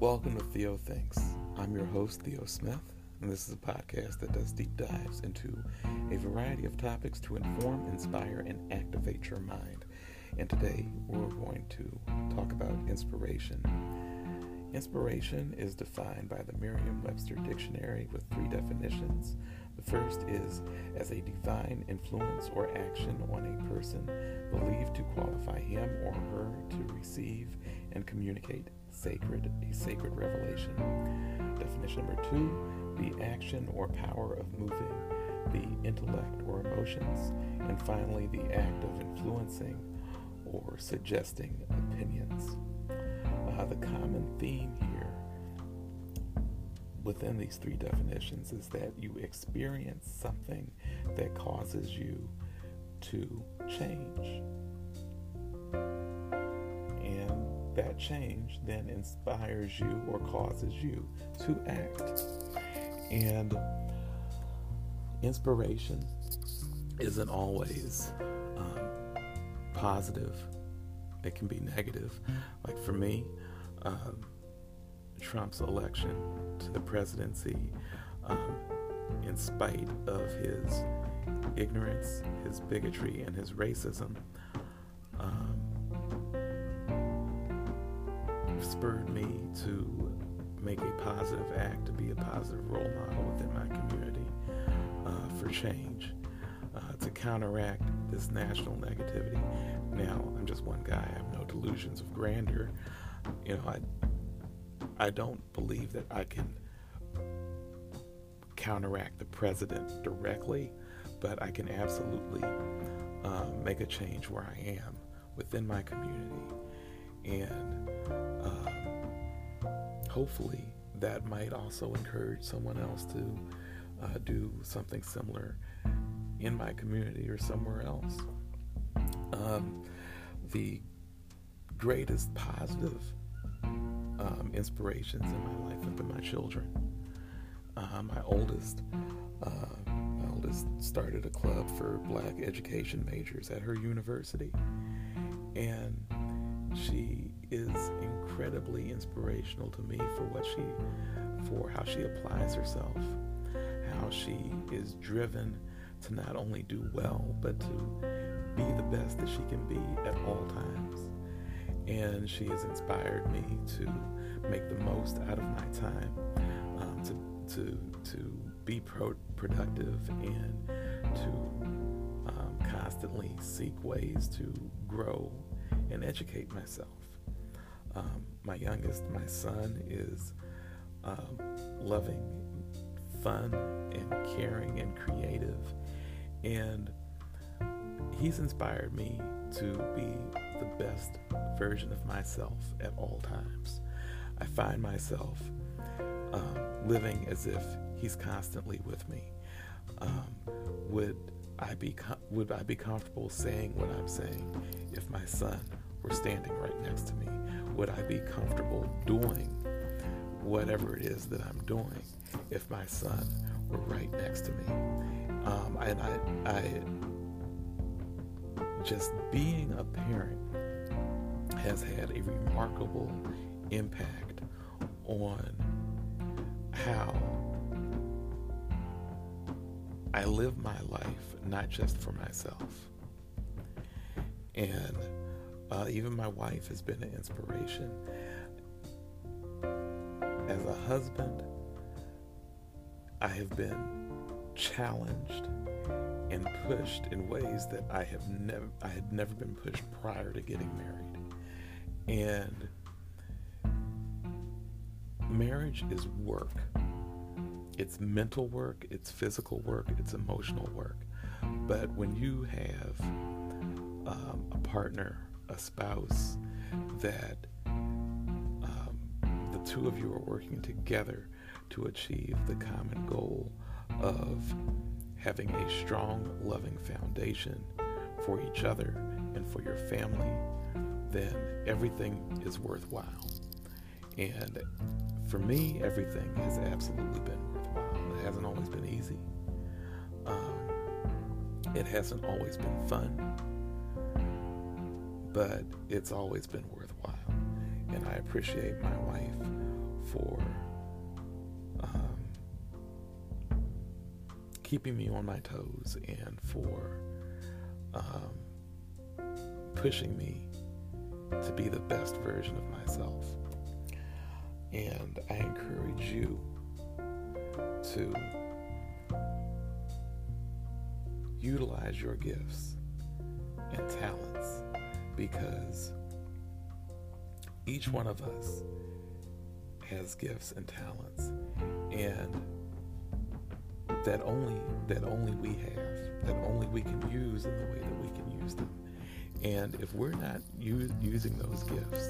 Welcome to Theo Thinks. I'm your host, Theo Smith, and this is a podcast that does deep dives into a variety of topics to inform, inspire, and activate your mind. And today we're going to talk about inspiration. Inspiration is defined by the Merriam Webster Dictionary with three definitions. The first is as a divine influence or action on a person believed to qualify him or her to receive and communicate sacred a sacred revelation. Definition number two, the action or power of moving the intellect or emotions. And finally, the act of influencing or suggesting opinions. Uh, the common theme here within these three definitions is that you experience something that causes you to change. That change then inspires you or causes you to act. And inspiration isn't always um, positive, it can be negative. Like for me, um, Trump's election to the presidency, um, in spite of his ignorance, his bigotry, and his racism, spurred me to make a positive act, to be a positive role model within my community uh, for change, uh, to counteract this national negativity. Now, I'm just one guy, I have no delusions of grandeur. You know, I I don't believe that I can counteract the president directly, but I can absolutely um, make a change where I am within my community. And um, hopefully that might also encourage someone else to uh, do something similar in my community or somewhere else. Um, the greatest positive um, inspirations in my life have been my children. Uh, my oldest, uh, my oldest started a club for black education majors at her university, and she is incredibly inspirational to me for what she, for how she applies herself, how she is driven to not only do well but to be the best that she can be at all times and she has inspired me to make the most out of my time, um, to to to be pro- productive and to um, constantly seek ways to grow and educate myself. Um, my youngest, my son, is um, loving, fun, and caring and creative, and he's inspired me to be the best version of myself at all times. I find myself um, living as if he's constantly with me. Um, would I be com- would I be comfortable saying what I'm saying if my son were standing right next to me? Would I be comfortable doing whatever it is that I'm doing if my son were right next to me? Um, and I, I just being a parent has had a remarkable impact on how I live my life, not just for myself. And uh, even my wife has been an inspiration. As a husband, I have been challenged and pushed in ways that I have never I had never been pushed prior to getting married. And marriage is work. It's mental work, it's physical work, it's emotional work. But when you have um, a partner, a spouse, that um, the two of you are working together to achieve the common goal of having a strong, loving foundation for each other and for your family, then everything is worthwhile. And for me, everything has absolutely been worthwhile. It hasn't always been easy. Um, it hasn't always been fun, but it's always been worthwhile. And I appreciate my wife for um, keeping me on my toes and for um, pushing me to be the best version of myself. And I encourage you to utilize your gifts and talents because each one of us has gifts and talents and that only that only we have that only we can use in the way that we can use them. And if we're not u- using those gifts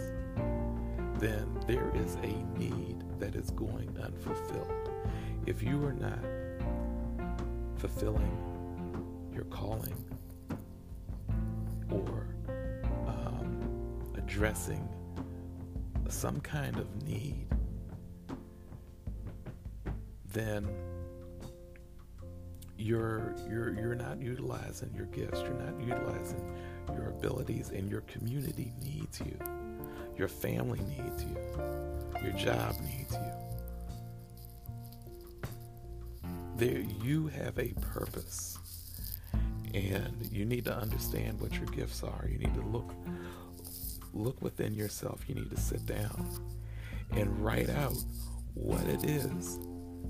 then there is a need that is going unfulfilled. If you are not fulfilling your calling addressing some kind of need, then you're you're you're not utilizing your gifts. You're not utilizing your abilities, and your community needs you. Your family needs you. Your job needs you. There, you have a purpose, and you need to understand what your gifts are. You need to look look within yourself. You need to sit down and write out what it is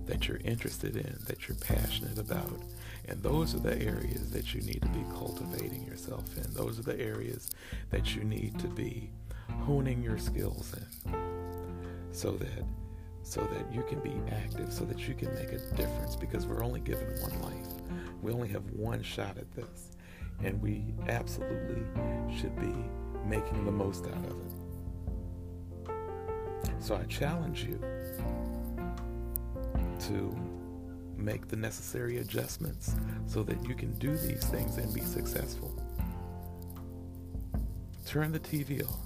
that you're interested in, that you're passionate about. And those are the areas that you need to be cultivating yourself in. Those are the areas that you need to be honing your skills in so that so that you can be active, so that you can make a difference because we're only given one life. We only have one shot at this. And we absolutely should be making the most out of it. So I challenge you to make the necessary adjustments so that you can do these things and be successful. Turn the TV off.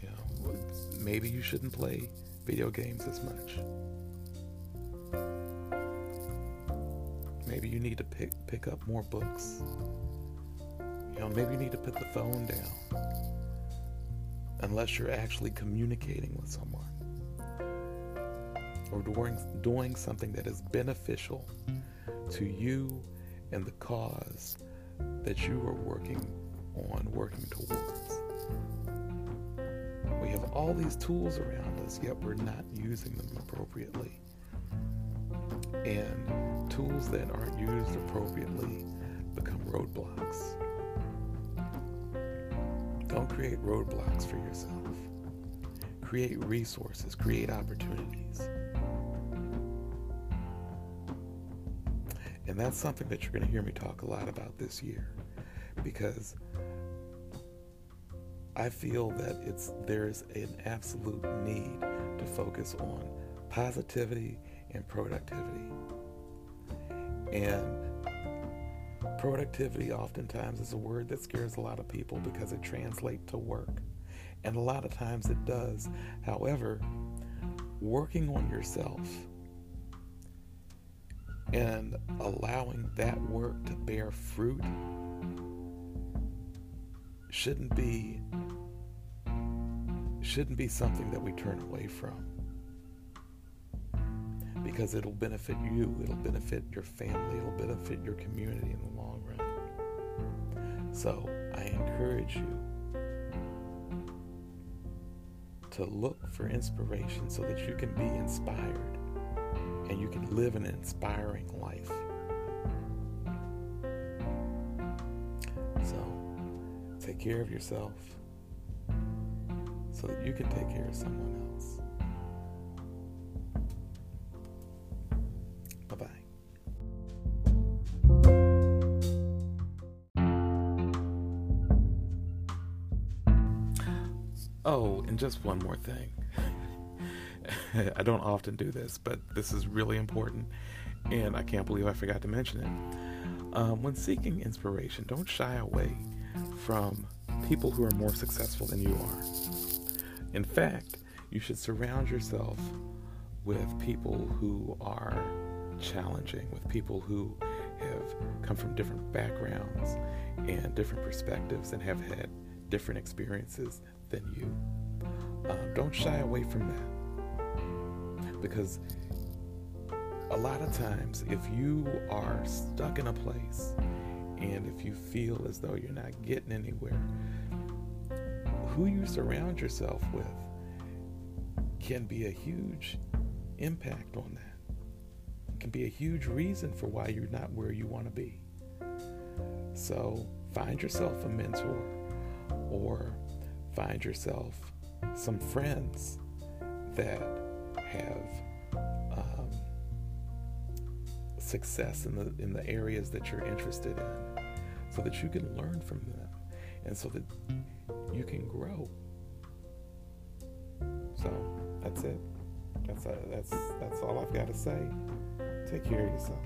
You know, maybe you shouldn't play video games as much. You need to pick pick up more books. You know, maybe you need to put the phone down. Unless you're actually communicating with someone. Or doing doing something that is beneficial to you and the cause that you are working on, working towards. We have all these tools around us, yet we're not using them appropriately. And tools that aren't used appropriately become roadblocks. Don't create roadblocks for yourself. Create resources, create opportunities. And that's something that you're going to hear me talk a lot about this year because I feel that it's there's an absolute need to focus on positivity and productivity. And productivity oftentimes is a word that scares a lot of people because it translates to work. And a lot of times it does. However, working on yourself and allowing that work to bear fruit shouldn't be shouldn't be something that we turn away from because it'll benefit you, it'll benefit your family, it'll benefit your community in the long run. So I encourage you to look for inspiration so that you can be inspired and you can live an inspiring life. So take care of yourself so that you can take care of someone else. Oh, and just one more thing. I don't often do this, but this is really important, and I can't believe I forgot to mention it. Um, when seeking inspiration, don't shy away from people who are more successful than you are. In fact, you should surround yourself with people who are challenging, with people who have come from different backgrounds and different perspectives and have had different experiences than you. Um, don't shy away from that. Because a lot of times, if you are stuck in a place and if you feel as though you're not getting anywhere, who you surround yourself with can be a huge impact on that. It can be a huge reason for why you're not where you want to be. So find yourself a mentor or find yourself some friends that have um, success in the in the areas that you're interested in, so that you can learn from them, and so that you can grow. So that's it. That's a, uh, that's that's all I've got to say. Take care of yourself.